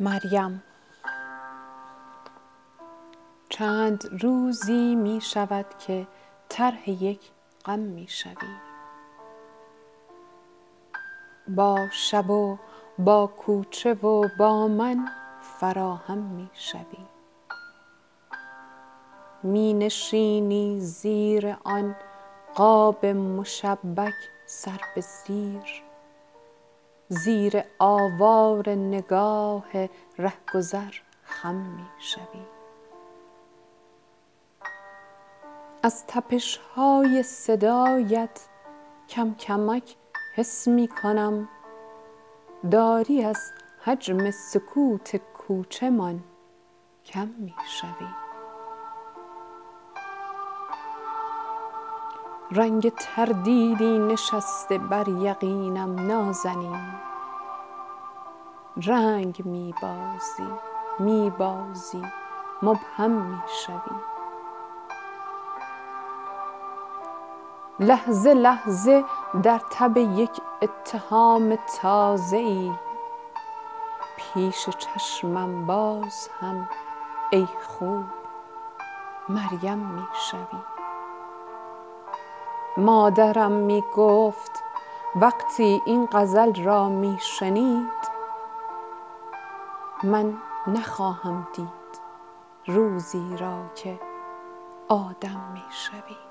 مریم. چند روزی می شود که طرح یک غم می شوی. با شب و با کوچه و با من فراهم می شوی. می نشینی زیر آن قاب مشبک سر به زیر زیر آوار نگاه رهگذر خم می شوی. از تپش های صدایت کم کمک حس می کنم. داری از حجم سکوت کوچه مان کم می شوی. رنگ تردیدی نشسته بر یقینم نازنین. رنگ می بازی می بازی مبهم می شوی. لحظه لحظه در تب یک اتهام تازه ای پیش چشمم باز هم ای خوب مریم می شوی. مادرم می گفت وقتی این غزل را می شنید من نخواهم دید روزی را که آدم می شوی